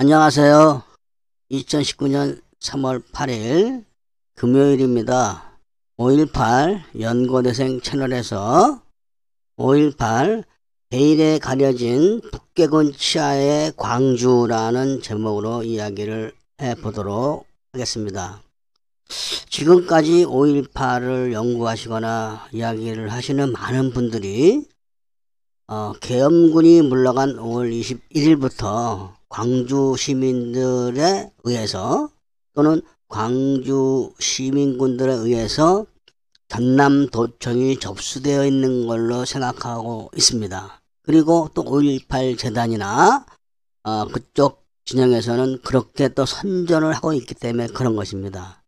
안녕하세요. 2019년 3월 8일 금요일입니다. 5.18 연고대생 채널에서 5.18 베일에 가려진 북계군 치하의 광주라는 제목으로 이야기를 해보도록 하겠습니다. 지금까지 5.18을 연구하시거나 이야기를 하시는 많은 분들이 어, 계엄군이 물러간 5월 21일부터 광주 시민들에 의해서 또는 광주 시민군들에 의해서 전남도청이 접수되어 있는 걸로 생각하고 있습니다. 그리고 또 5.18 재단이나 어, 그쪽 진영에서는 그렇게 또 선전을 하고 있기 때문에 그런 것입니다.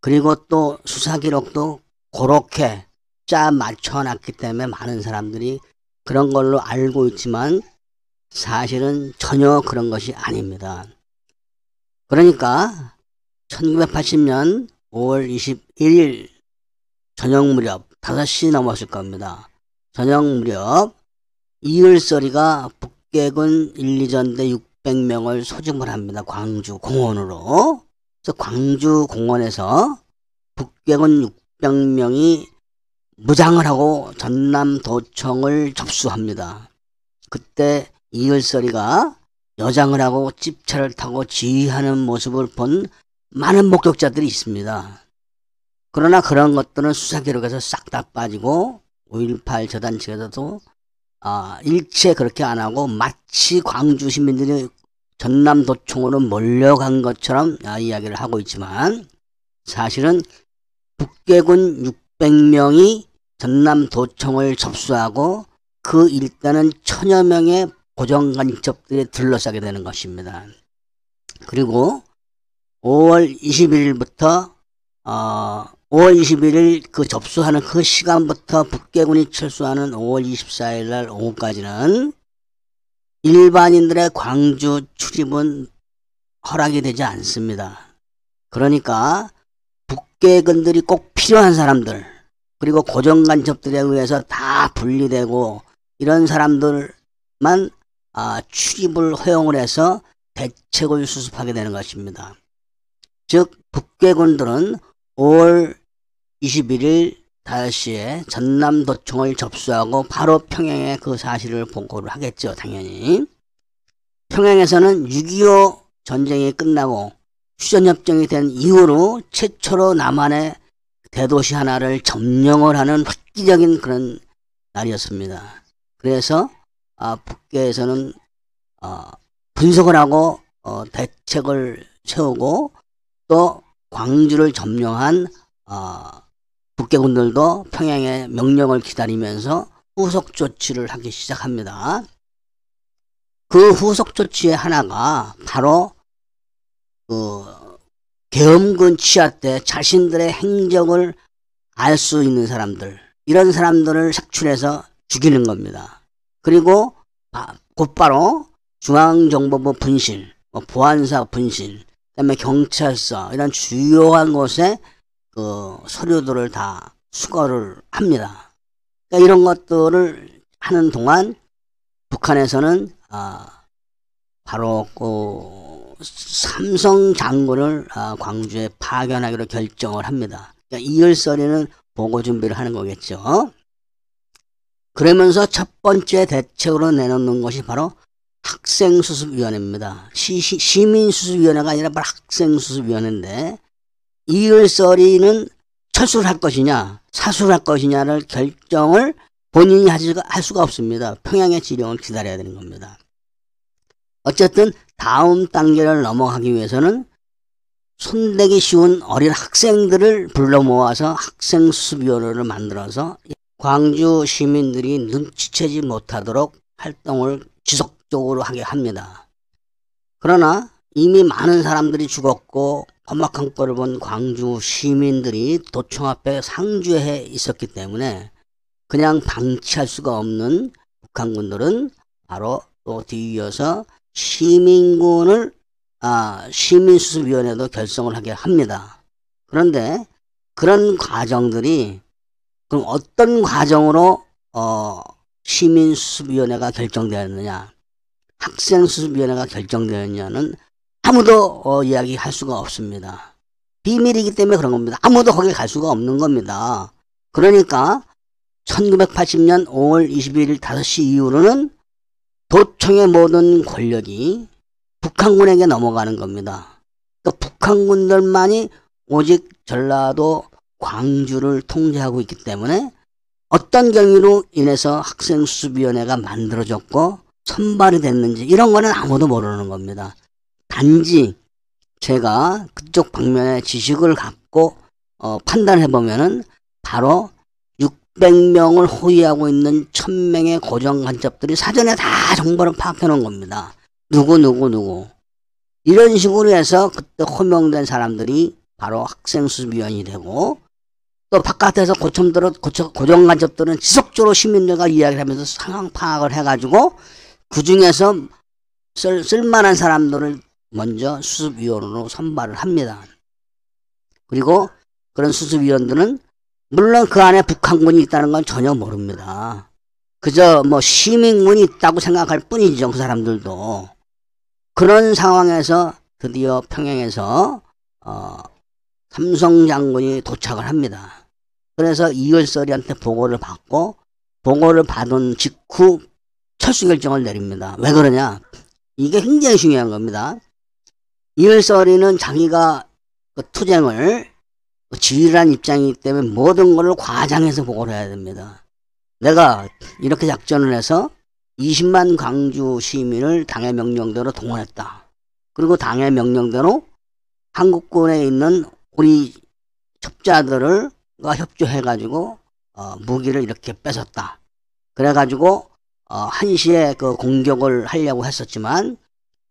그리고 또 수사 기록도 그렇게 짜 맞춰놨기 때문에 많은 사람들이 그런 걸로 알고 있지만 사실은 전혀 그런 것이 아닙니다. 그러니까 1980년 5월 21일 저녁 무렵 5시 넘었을 겁니다. 저녁 무렵 이을서리가 북계군 1, 2전대 600명을 소집을 합니다. 광주 공원으로. 그래서 광주 공원에서 북계군 600명이 무장을 하고 전남 도청을 접수합니다. 그때 이을서리가 여장을 하고 집차를 타고 지휘하는 모습을 본 많은 목격자들이 있습니다. 그러나 그런 것들은 수사 기록에서 싹 다 빠지고 5.18 저단 측에서도 아, 일체 그렇게 안 하고 마치 광주 시민들이 전남도청으로 몰려간 것처럼 아, 이야기를 하고 있지만 사실은 북계군 600명이 전남도청을 접수하고 그 일단은 천여 명의 고정간첩들이 둘러싸게 되는 것입니다. 그리고 5월 21일부터 어, 5월 21일 그 접수하는 그 시간부터 북계군이 철수하는 5월 24일 날 오후까지는 일반인들의 광주 출입은 허락이 되지 않습니다. 그러니까 북계군들이 꼭 필요한 사람들 그리고 고정간첩들에 의해서 다 분리되고 이런 사람들만 아, 출입을 허용을 해서 대책을 수습하게 되는 것입니다. 즉 북괴군들은 5월 21일 5시에 전남도청을 접수하고 바로 평양에 그 사실을 보고를 하겠죠. 당연히. 평양에서는 6.25 전쟁이 끝나고 휴전협정이 된 이후로 최초로 남한의 대도시 하나를 점령을 하는 획기적인 그런 날이었습니다. 그래서 아, 북계에서는 어, 분석을 하고 어, 대책을 세우고 또 광주를 점령한 어, 북계군들도 평양의 명령을 기다리면서 후속 조치를 하기 시작합니다. 그 후속 조치의 하나가 바로 그 계엄군 치하 때 자신들의 행적을 알 수 있는 사람들 이런 사람들을 색출해서 죽이는 겁니다. 그리고 곧바로 중앙정보부 분실, 뭐 보안사 분실, 그다음에 경찰서 이런 주요한 곳에 그 서류들을 다 수거를 합니다. 그러니까 이런 것들을 하는 동안 북한에서는 아 바로 그 삼성 장군을 아 광주에 파견하기로 결정을 합니다. 그러니까 이열설에는 보고 준비를 하는 거겠죠. 그러면서 첫 번째 대책으로 내놓는 것이 바로 학생수습위원회입니다. 시, 시 민수습위원회가 아니라 바로 학생수습위원회인데 이을설이는 철수를 할 것이냐 사수를 할 것이냐를 결정을 본인이 할 수가, 할 수가 없습니다. 평양의 지령을 기다려야 되는 겁니다. 어쨌든 다음 단계를 넘어가기 위해서는 손대기 쉬운 어린 학생들을 불러 모아서 학생수습위원회를 만들어서 광주 시민들이 눈치채지 못하도록 활동을 지속적으로 하게 합니다. 그러나 이미 많은 사람들이 죽었고 험악한 꼴을 본 광주 시민들이 도청 앞에 상주해 있었기 때문에 그냥 방치할 수가 없는 북한군들은 바로 또 뒤이어서 시민군을 아, 시민수습위원회도 결성을 하게 합니다. 그런데 그런 과정들이 그럼 어떤 과정으로 어, 시민수습위원회가 결정되었느냐, 학생수습위원회가 결정되었느냐는 아무도 어, 이야기할 수가 없습니다. 비밀이기 때문에 그런 겁니다. 아무도 거기 갈 수가 없는 겁니다. 그러니까 1980년 5월 21일 5시 이후로는 도청의 모든 권력이 북한군에게 넘어가는 겁니다. 또 북한군들만이 오직 전라도 광주를 통제하고 있기 때문에 어떤 경위로 인해서 학생수습위원회가 만들어졌고 선발이 됐는지 이런 거는 아무도 모르는 겁니다. 단지 제가 그쪽 방면의 지식을 갖고 어, 판단해 보면은 바로 600명을 호위하고 있는 1000명의 고정 간첩들이 사전에 다 정보를 파악해 놓은 겁니다. 누구 누구 누구 이런 식으로 해서 그때 호명된 사람들이 바로 학생수습위원이 되고 또 바깥에서 고첨들은 고정 간첩들은 지속적으로 시민들과 이야기를 하면서 상황 파악을 해가지고 그 중에서 쓸, 쓸만한 사람들을 먼저 수습위원으로 선발을 합니다. 그리고 그런 수습위원들은 물론 그 안에 북한군이 있다는 건 전혀 모릅니다. 그저 뭐 시민군이 있다고 생각할 뿐이죠. 그 사람들도. 그런 상황에서 드디어 평양에서 어, 삼성 장군이 도착을 합니다. 그래서 이열설이한테 보고를 받고 보고를 받은 직후 철수 결정을 내립니다. 왜 그러냐? 이게 굉장히 중요한 겁니다. 이열설이는 자기가 그 투쟁을 지휘한 입장이기 때문에 모든 것을 과장해서 보고를 해야 됩니다. 내가 이렇게 작전을 해서 20만 광주 시민을 당의 명령대로 동원했다. 그리고 당의 명령대로 한국군에 있는 우리 첩자들을 협조해가지고 어, 무기를 이렇게 뺏었다. 그래가지고 어, 한시에 그 공격을 하려고 했었지만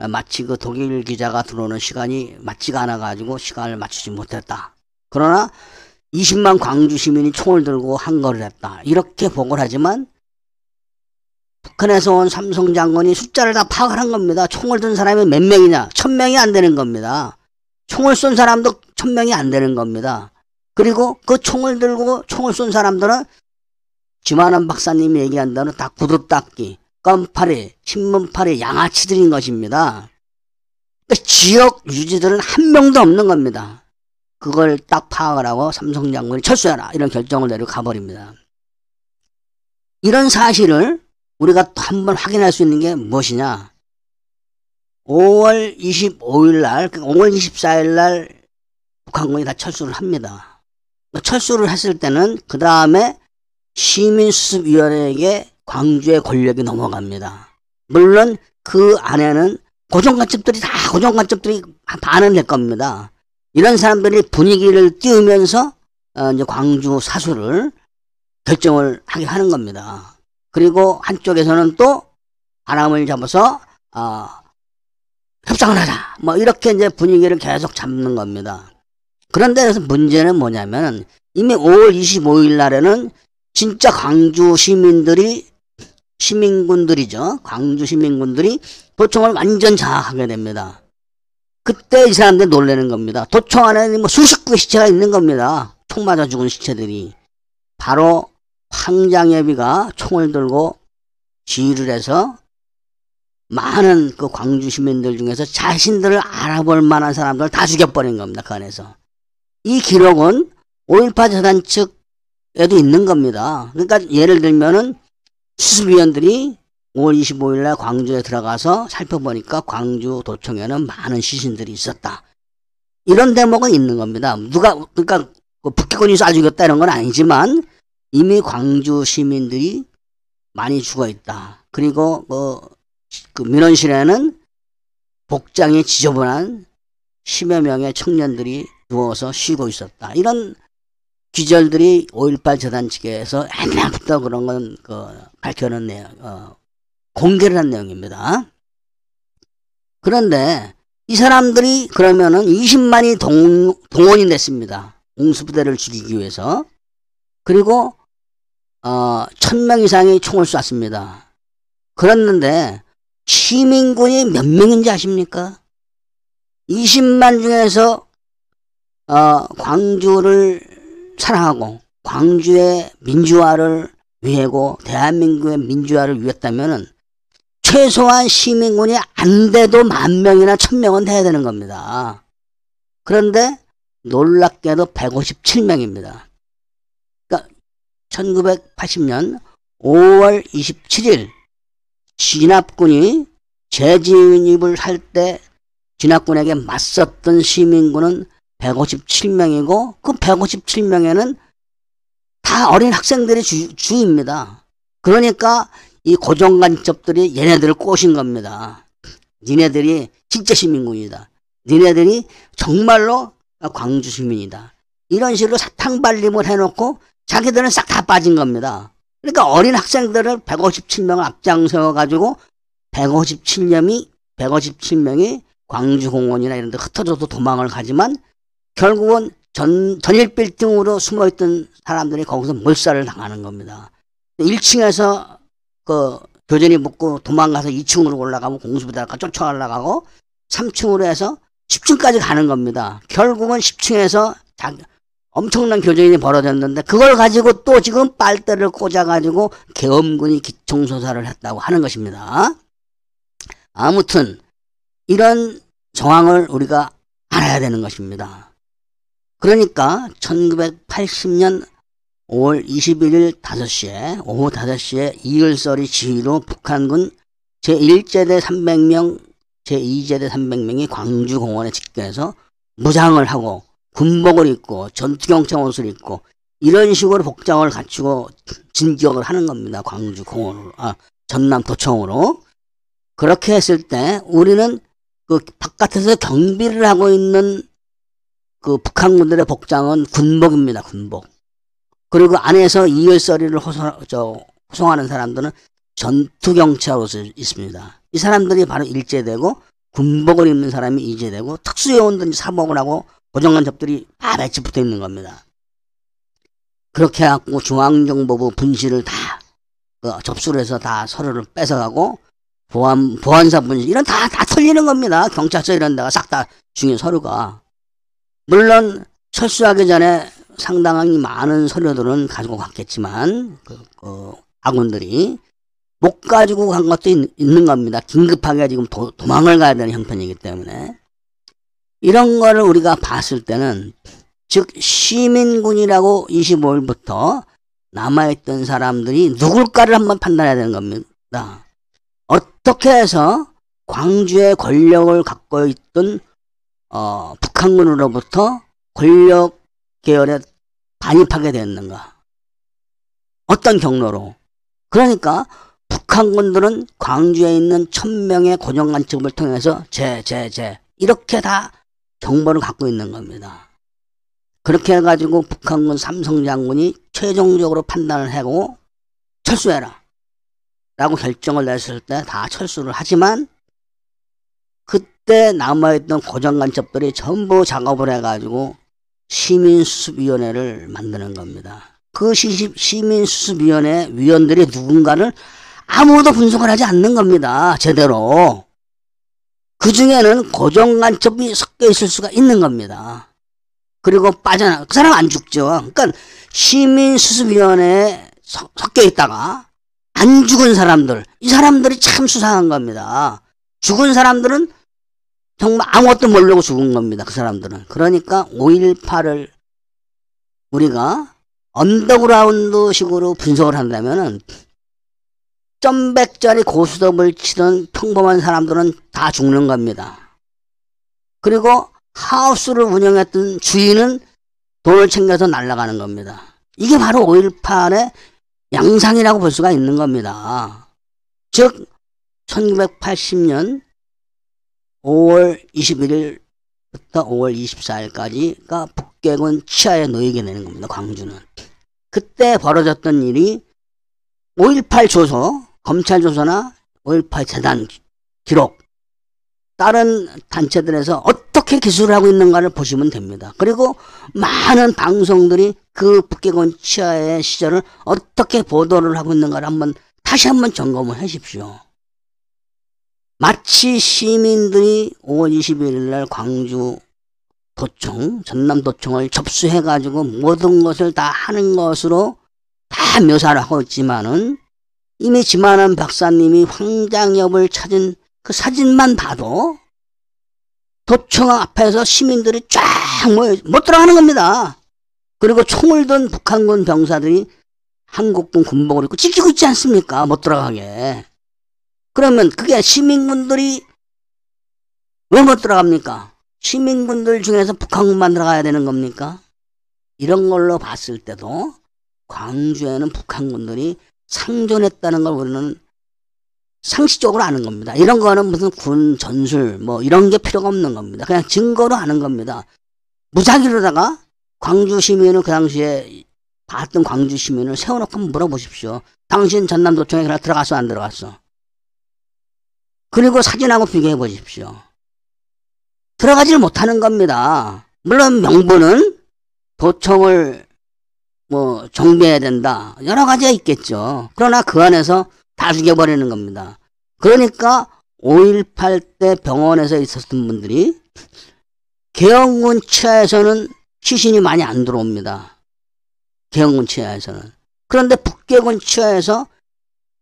마치 그 독일 기자가 들어오는 시간이 맞지가 않아가지고 시간을 맞추지 못했다. 그러나 20만 광주 시민이 총을 들고 한거를 했다. 이렇게 보고를 하지만 북한에서 온 삼성 장군이 숫자를 다 파악을 한 겁니다. 총을 든 사람이 몇 명이냐? 천 명이 안 되는 겁니다. 총을 쏜 사람도 천 명이 안 되는 겁니다. 그리고 그 총을 들고 총을 쏜 사람들은 지만한 박사님이 얘기한 대로 다 구두닦기, 껌파리, 신문파리, 양아치들인 것입니다. 그러니까 지역 유지들은 한 명도 없는 겁니다. 그걸 딱 파악을 하고 삼성 장군이 철수해라 이런 결정을 내리고 가버립니다. 이런 사실을 우리가 또한번 확인할 수 있는 게 무엇이냐? 5월 25일 날, 5월 그러니까 24일 날 북한군이 다 철수를 합니다. 철수를 했을 때는 그 다음에 시민수습위원회에게 광주의 권력이 넘어갑니다. 물론 그 안에는 고정간첩들이 다 고정간첩들이 반은 될 겁니다. 이런 사람들이 분위기를 띄우면서 어 이제 광주 사수를 결정을 하게 하는 겁니다. 그리고 한쪽에서는 또 바람을 잡아서 어 협상을 하자. 뭐 이렇게 이제 분위기를 계속 잡는 겁니다. 그런데 그래서 문제는 뭐냐면 이미 5월 25일 날에는 진짜 광주 시민들이 시민군들이죠. 광주 시민군들이 도청을 완전 장악하게 됩니다. 그때 이 사람들 놀라는 겁니다. 도청 안에 뭐 수십 구의 시체가 있는 겁니다. 총 맞아 죽은 시체들이. 바로 황장예비가 총을 들고 지휘를 해서 많은 그 광주 시민들 중에서 자신들을 알아볼 만한 사람들을 다 죽여버린 겁니다. 그 안에서. 이 기록은 5.18 재단 측에도 있는 겁니다. 그러니까 예를 들면은 수습위원들이 5월 25일 날 광주에 들어가서 살펴보니까 광주 도청에는 많은 시신들이 있었다. 이런 대목은 있는 겁니다. 누가, 그러니까 그 북기권이 쏴 죽였다 이런 건 아니지만 이미 광주 시민들이 많이 죽어 있다. 그리고 뭐, 그 민원실에는 복장이 지저분한 10여 명의 청년들이 누워서 쉬고 있었다. 이런 기절들이 5.18 재단 측에서 옛날부터 그런 건, 그, 밝혀놓은 내용, 어, 공개를 한 내용입니다. 그런데 이 사람들이 그러면은 20만이 동, 동원이 됐습니다. 옹수부대를 죽이기 위해서. 그리고, 어, 1000명 이상이 총을 쐈습니다. 그랬는데, 시민군이 몇 명인지 아십니까? 20만 중에서, 어, 광주를 사랑하고 광주의 민주화를 위해고 대한민국의 민주화를 위했다면 최소한 시민군이 안 돼도 만 명이나 천 명은 돼야 되는 겁니다. 그런데 놀랍게도 157명입니다. 그러니까 1980년 5월 27일 진압군이 재진입을 할 때 진압군에게 맞섰던 시민군은 157명이고 그 157명에는 다 어린 학생들이 주, 주입니다. 그러니까 이 고정간첩들이 얘네들을 꼬신 겁니다. 니네들이 진짜 시민군이다. 니네들이 정말로 광주 시민이다. 이런 식으로 사탕 발림을 해놓고 자기들은 싹 다 빠진 겁니다. 그러니까 어린 학생들을 157명을 앞장 세워 가지고 157명이 157명이 광주 공원이나 이런 데 흩어져서 도망을 가지만 결국은 전, 전일 빌딩으로 숨어있던 사람들이 거기서 몰살을 당하는 겁니다. 1층에서 그 교전이 붙고 도망가서 2층으로 올라가고 공수부대가 쫓아 올라가고 3층으로 해서 10층까지 가는 겁니다. 결국은 10층에서 엄청난 교전이 벌어졌는데 그걸 가지고 또 지금 빨대를 꽂아가지고 계엄군이 기총소사를 했다고 하는 것입니다. 아무튼 이런 정황을 우리가 알아야 되는 것입니다. 그러니까 1980년 5월 21일 5시에 오후 5시에 이을설이 지휘로 북한군 제1제대 300명 제2제대 300명이 광주공원에 집결해서 무장을 하고 군복을 입고 전투경찰 옷을 입고 이런 식으로 복장을 갖추고 진격을 하는 겁니다. 광주 공원으로 아 전남 도청으로 그렇게 했을 때 우리는 그 바깥에서 경비를 하고 있는 그 북한군들의 복장은 군복입니다. 군복. 그리고 안에서 이열서리를 호송하는 사람들은 전투경찰 옷을 입습니다. 이 사람들이 바로 일제되고 군복을 입는 사람이 이제되고 특수요원들이 사복을 하고 고정관첩들이 다 배치 붙어 있는 겁니다. 그렇게 해갖고 중앙정보부 분실을 다 그 접수를 해서 다 서류를 뺏어가고 보안, 보안사 분실 이런 다, 다 털리는 겁니다. 경찰서 이런 데가 싹 다 중요한 서류가. 물론 철수하기 전에 상당히 많은 서류들은 가지고 갔겠지만 그, 그 아군들이 못 가지고 간 것도 있, 는 겁니다. 긴급하게 지금 도, 도망을 가야 되는 형편이기 때문에 이런 거를 우리가 봤을 때는 즉 시민군이라고 25일부터 남아있던 사람들이 누굴까를 한번 판단해야 되는 겁니다. 어떻게 해서 광주의 권력을 갖고 있던 어, 북한군으로부터 권력 계열에 반입하게 됐는가? 어떤 경로로? 그러니까 북한군들은 광주에 있는 천명의 고정관측을 통해서 제, 제, 제 이렇게 다 정보를 갖고 있는 겁니다. 그렇게 해가지고 북한군 삼성 장군이 최종적으로 판단을 하고 철수해라 라고 결정을 냈을 때 다 철수를 하지만 그때 남아있던 고정간첩들이 전부 작업을 해가지고 시민수습위원회를 만드는 겁니다. 그 시민수습위원회 위원들이 누군가를 아무도 분석을 하지 않는 겁니다. 제대로. 그 중에는 고정간첩이 섞여 있을 수가 있는 겁니다. 그리고 빠져나, 그 사람 안 죽죠. 그러니까 시민수습위원회에 섞여 있다가 안 죽은 사람들, 이 사람들이 참 수상한 겁니다. 죽은 사람들은 정말 아무것도 모르고 죽은 겁니다. 그 사람들은. 그러니까 5.18을 우리가 언더그라운드 식으로 분석을 한다면은 점백짜리 고스톱을 치던 평범한 사람들은 다 죽는 겁니다. 그리고 하우스를 운영했던 주인은 돈을 챙겨서 날아가는 겁니다. 이게 바로 5.18의 양상이라고 볼 수가 있는 겁니다. 즉 1980년 5월 21일부터 5월 24일까지가 북계군 치하에 놓이게 되는 겁니다. 광주는. 그때 벌어졌던 일이 5.18 조서, 검찰 조서나 5.18 재단 기록, 다른 단체들에서 어떻게 기술을 하고 있는가를 보시면 됩니다. 그리고 많은 방송들이 그 북계군 치하의 시절을 어떻게 보도를 하고 있는가를 한번 다시 한번 점검을 하십시오. 마치 시민들이 5월 21일 날 광주 도청, 전남 도청을 접수해가지고 모든 것을 다 하는 것으로 다 묘사를 하고 있지만은 이미 지만한 박사님이 황장엽을 찾은 그 사진만 봐도 도청 앞에서 시민들이 쫙 모여 못 들어가는 겁니다. 그리고 총을 든 북한군 병사들이 한국군 군복을 입고 지키고 있지 않습니까? 못 들어가게. 그러면 그게 시민군들이 왜 못 들어갑니까? 시민군들 중에서 북한군만 들어가야 되는 겁니까? 이런 걸로 봤을 때도 광주에는 북한군들이 상존했다는 걸 우리는 상식적으로 아는 겁니다. 이런 거는 무슨 군 전술 뭐 이런 게 필요가 없는 겁니다. 그냥 증거로 아는 겁니다. 무작위로다가 광주 시민은 그 당시에 봤던 광주 시민을 세워놓고 물어보십시오. 당신 전남도청에 그냥 들어갔어 안 들어갔어? 그리고 사진하고 비교해 보십시오. 들어가질 못하는 겁니다. 물론 명분은 도청을 뭐 정비해야 된다. 여러 가지가 있겠죠. 그러나 그 안에서 다 죽여버리는 겁니다. 그러니까 5.18 때 병원에서 있었던 분들이 계엄군 치하에서는 시신이 많이 안 들어옵니다. 계엄군 치하에서는. 그런데 북계군 치하에서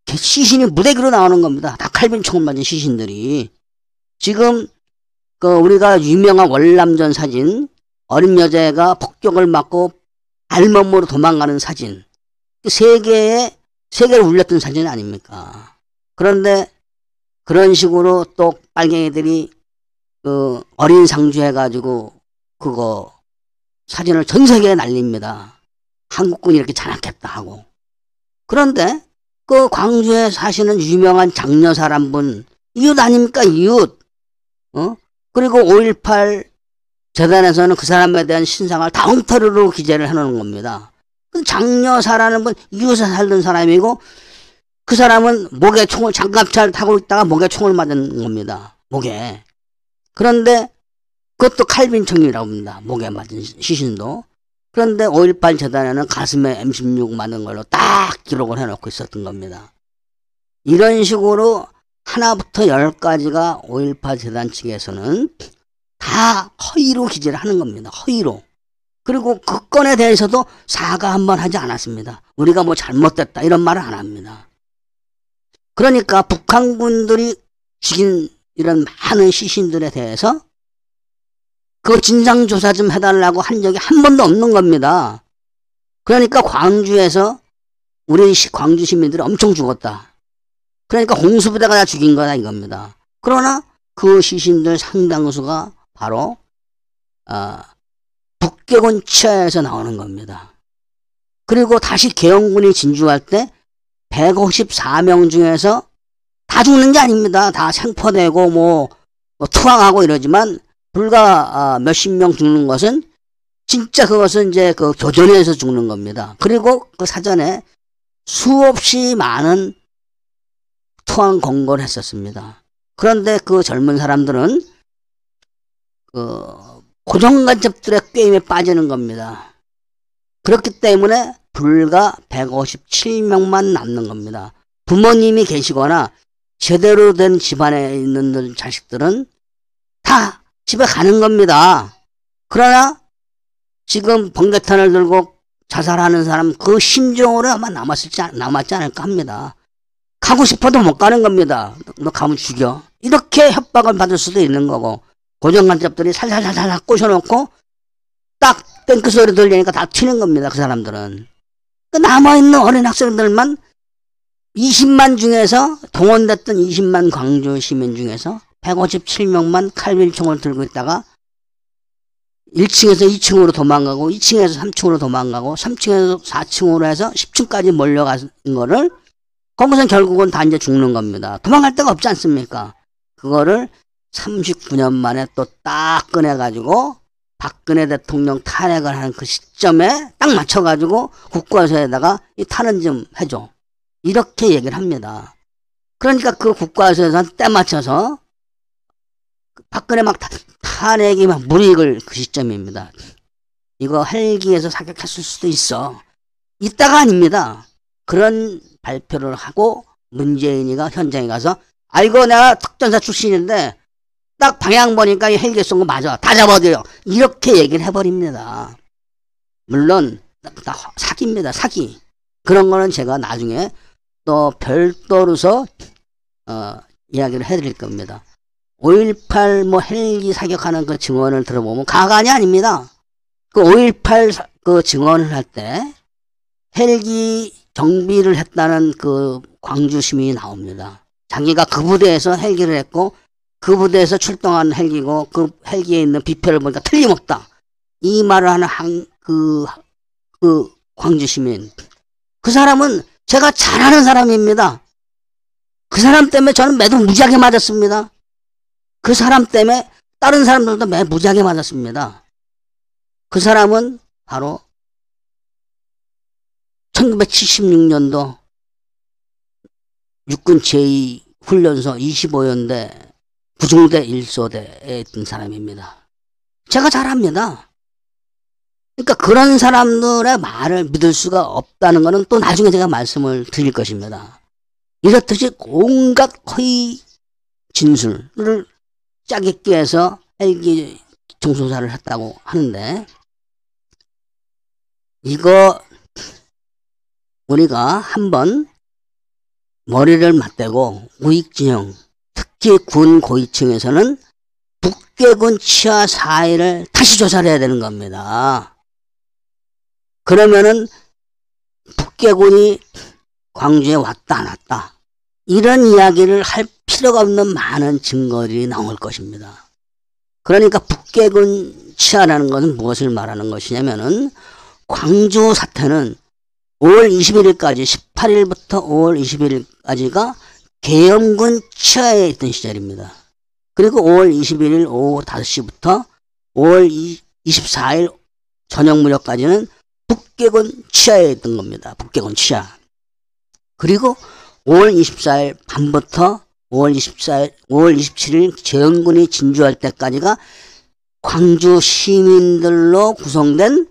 시신이 무대기로 나오는 겁니다. 다 칼빈 총을 맞은 시신들이. 지금 그 우리가 유명한 월남전 사진 어린 여자가 폭격을 맞고 알몸으로 도망가는 사진 그 세계에 세계를 울렸던 사진 아닙니까? 그런데 그런 식으로 또 빨갱이들이 그 어린 상주 해가지고 그거 사진을 전 세계에 날립니다. 한국군이 이렇게 잔악했다 하고. 그런데 그 광주에 사시는 유명한 장녀 사람 분 이웃 아닙니까 이웃 어 그리고 5.18 재단에서는 그 사람에 대한 신상을 다운터르로 기재를 해놓은 겁니다. 그 장녀사라는 분 이웃에 살던 사람이고 그 사람은 목에 총을 장갑차를 타고 있다가 목에 총을 맞은 겁니다. 목에. 그런데 그것도 칼빈총이라고 합니다. 목에 맞은 시신도. 그런데 5.18 재단에는 가슴에 M16 맞은 걸로 딱 기록을 해놓고 있었던 겁니다. 이런 식으로 하나부터 열까지가 5.18 재단 측에서는 다 허위로 기재를 하는 겁니다. 허위로. 그리고 그 건에 대해서도 사과 한 번 하지 않았습니다. 우리가 뭐 잘못됐다 이런 말을 안 합니다. 그러니까 북한군들이 죽인 이런 많은 시신들에 대해서 그 진상조사 좀 해달라고 한 적이 한 번도 없는 겁니다. 그러니까 광주에서 우리 광주 시민들이 엄청 죽었다. 그러니까 홍수부대가 다 죽인 거다 이겁니다. 그러나 그 시신들 상당수가 바로 어, 북계군 치하에서 나오는 겁니다. 그리고 다시 개헌군이 진주할 때 154명 중에서 다 죽는 게 아닙니다. 다 생포되고 뭐, 뭐 투항하고 이러지만 불과 어, 몇십 명 죽는 것은 진짜 그것은 이제 그 교전에서 죽는 겁니다. 그리고 그 사전에 수없이 많은 투항 공고를 했었습니다. 그런데 그 젊은 사람들은 그 고정간첩들의 게임에 빠지는 겁니다. 그렇기 때문에 불과 157명만 남는 겁니다. 부모님이 계시거나 제대로 된 집안에 있는 자식들은 다 집에 가는 겁니다. 그러나 지금 번개탄을 들고 자살하는 사람 그 심정으로 아마 남았을지 남았지 않을까 합니다. 가고 싶어도 못 가는 겁니다. 너 가면 죽여. 이렇게 협박을 받을 수도 있는 거고 고정간첩들이 살살살살 꼬셔놓고 딱 땡크 소리 들리니까 다 튀는 겁니다. 그 사람들은. 그 남아있는 어린 학생들만 20만 중에서 동원됐던 20만 광주 시민 중에서 157명만 칼빌총을 들고 있다가 1층에서 2층으로 도망가고 2층에서 3층으로 도망가고 3층에서 4층으로 해서 10층까지 몰려간 거를 거기서 결국은 다 이제 죽는 겁니다. 도망갈 데가 없지 않습니까? 그거를 39년 만에 또 딱 꺼내가지고 박근혜 대통령 탄핵을 하는 그 시점에 딱 맞춰가지고 국과서에다가 이 탄원 좀 해줘. 이렇게 얘기를 합니다. 그러니까 그 국과서에서 때 맞춰서 박근혜 막 탄핵이 막 무리익을 그 시점입니다. 이거 헬기에서 사격했을 수도 있어. 이따가 아닙니다. 그런 발표를 하고 문재인이가 현장에 가서 아이고 내가 특전사 출신인데 딱 방향 보니까 이 헬기 쏜거 맞아. 다 잡아줘요. 이렇게 얘기를 해버립니다. 물론 다 사기입니다. 사기. 그런 거는 제가 나중에 또 별도로서 어, 이야기를 해드릴 겁니다. 5.18 뭐 헬기 사격하는 그 증언을 들어보면 가관이 아닙니다. 그 5.18 그 증언을 할 때 헬기 정비를 했다는 그 광주 시민이 나옵니다. 자기가 그 부대에서 헬기를 했고 그 부대에서 출동한 헬기고 그 헬기에 있는 비표를 보니까 틀림없다. 이 말을 하는 한, 그, 그 광주 시민. 그 사람은 제가 잘 아는 사람입니다. 그 사람 때문에 저는 매도 무지하게 맞았습니다. 그 사람 때문에 다른 사람들도 매 무지하게 맞았습니다. 그 사람은 바로 1976년도 육군 제2 훈련소 25연대 부중대 1소대에 있던 사람입니다. 제가 잘 압니다. 그러니까 그런 사람들의 말을 믿을 수가 없다는 것은 또 나중에 제가 말씀을 드릴 것입니다. 이렇듯이 온갖 허위 진술을 짜깁기 위해서 헬기 정소사를 했다고 하는데 이거 우리가 한번 머리를 맞대고 우익진영 특히 군 고위층에서는 북계군 치하 사이를 다시 조사를 해야 되는 겁니다. 그러면은 북계군이 광주에 왔다 안 왔다 이런 이야기를 할 필요가 없는 많은 증거들이 나올 것입니다. 그러니까 북계군 치하라는 것은 무엇을 말하는 것이냐면은 광주 사태는 5월 21일까지 18일부터 5월 21일까지가 계엄군 치하에 있던 시절입니다. 그리고 5월 21일 오후 5시부터 5월 24일 저녁 무렵까지는 북계군 치하에 있던 겁니다. 북계군 치하. 그리고 5월 24일 밤부터 5월 24일, 5월 27일 재헌군이 진주할 때까지가 광주 시민들로 구성된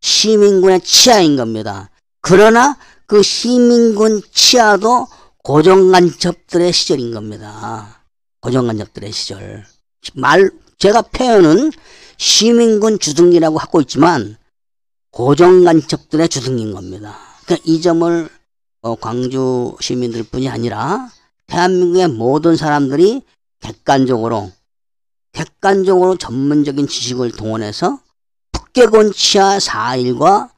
시민군의 치하인 겁니다. 그러나 그 시민군 치하도 고정간첩들의 시절인 겁니다. 고정간첩들의 시절. 말, 제가 표현은 시민군 주둥이라고 하고 있지만 고정간첩들의 주둥인 겁니다. 그러니까 이 점을 어, 광주 시민들 뿐이 아니라 대한민국의 모든 사람들이 객관적으로 객관적으로 전문적인 지식을 동원해서 북계군 치하 4일과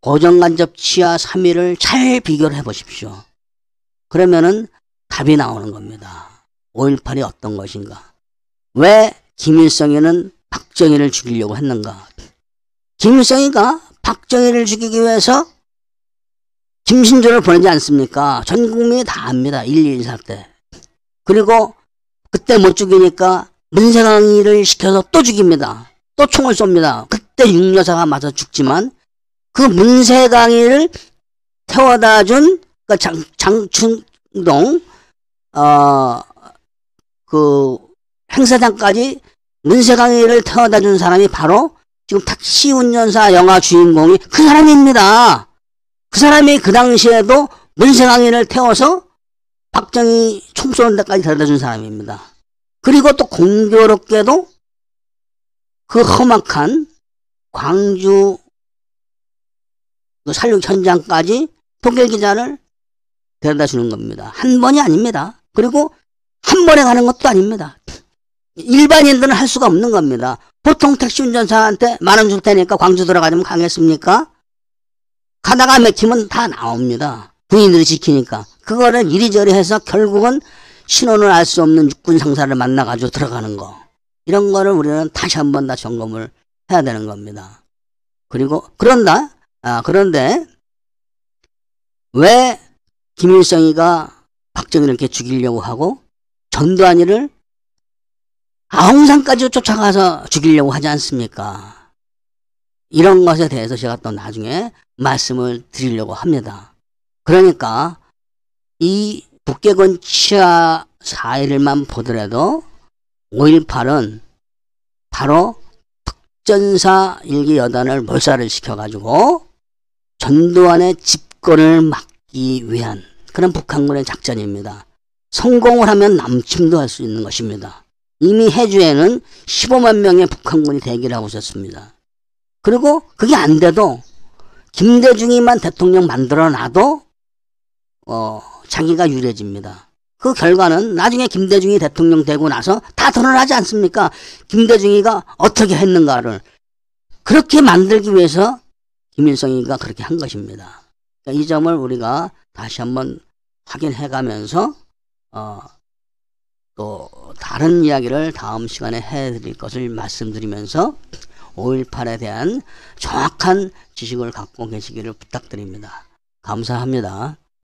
고정간접 치하 3일을 잘 비교를 해 보십시오. 그러면은 답이 나오는 겁니다. 5.18이 어떤 것인가? 왜 김일성이는 박정희를 죽이려고 했는가? 김일성이가 박정희를 죽이기 위해서 김신조를 보내지 않습니까? 전 국민이 다 압니다. 1.1사 때. 그리고 그때 못 죽이니까 문세강이를 시켜서 또 죽입니다. 또 총을 쏩니다. 그때 육여사가 맞아 죽지만 그 문세강이를 태워다 준 그 장, 장충동 어, 그 행사장까지 문세강이를 태워다 준 사람이 바로 지금 택시 운전사 영화 주인공이 그 사람입니다. 그 사람이 그 당시에도 문세강이를 태워서 박정희 총 쏘는 데까지 데려다 준 사람입니다. 그리고 또 공교롭게도 그 험악한 광주 그 살육 현장까지 독일 기자를 데려다 주는 겁니다. 한 번이 아닙니다. 그리고 한 번에 가는 것도 아닙니다. 일반인들은 할 수가 없는 겁니다. 보통 택시 운전사한테 만 원 줄 테니까 광주 들어가자면 가겠습니까? 가다가 맥히면 다 나옵니다. 군인들이 지키니까. 그거를 이리저리 해서 결국은 신원을 알 수 없는 육군 상사를 만나가지고 들어가는 거. 이런 거를 우리는 다시 한 번 다 점검을 해야 되는 겁니다. 그리고, 그런다? 아, 그런데, 왜 김일성이가 박정희를 이렇게 죽이려고 하고, 전두환이를 아웅산까지 쫓아가서 죽이려고 하지 않습니까? 이런 것에 대해서 제가 또 나중에 말씀을 드리려고 합니다. 그러니까 이 북계군 치하 사일만 보더라도 5.18은 바로 특전사 일기 여단을 몰살을 시켜가지고 전두환의 집권을 막기 위한 그런 북한군의 작전입니다. 성공을 하면 남침도 할 수 있는 것입니다. 이미 해주에는 15만 명의 북한군이 대기를 하고 있었습니다. 그리고 그게 안 돼도 김대중이만 대통령 만들어 놔도 어, 자기가 유리해집니다. 그 결과는 나중에 김대중이 대통령 되고 나서 다 드러나지 않습니까? 김대중이가 어떻게 했는가를 그렇게 만들기 위해서 김일성이가 그렇게 한 것입니다. 그러니까 이 점을 우리가 다시 한번 확인해 가면서 어, 또 다른 이야기를 다음 시간에 해드릴 것을 말씀드리면서 5.18에 대한 정확한 지식을 갖고 계시기를 부탁드립니다. 감사합니다.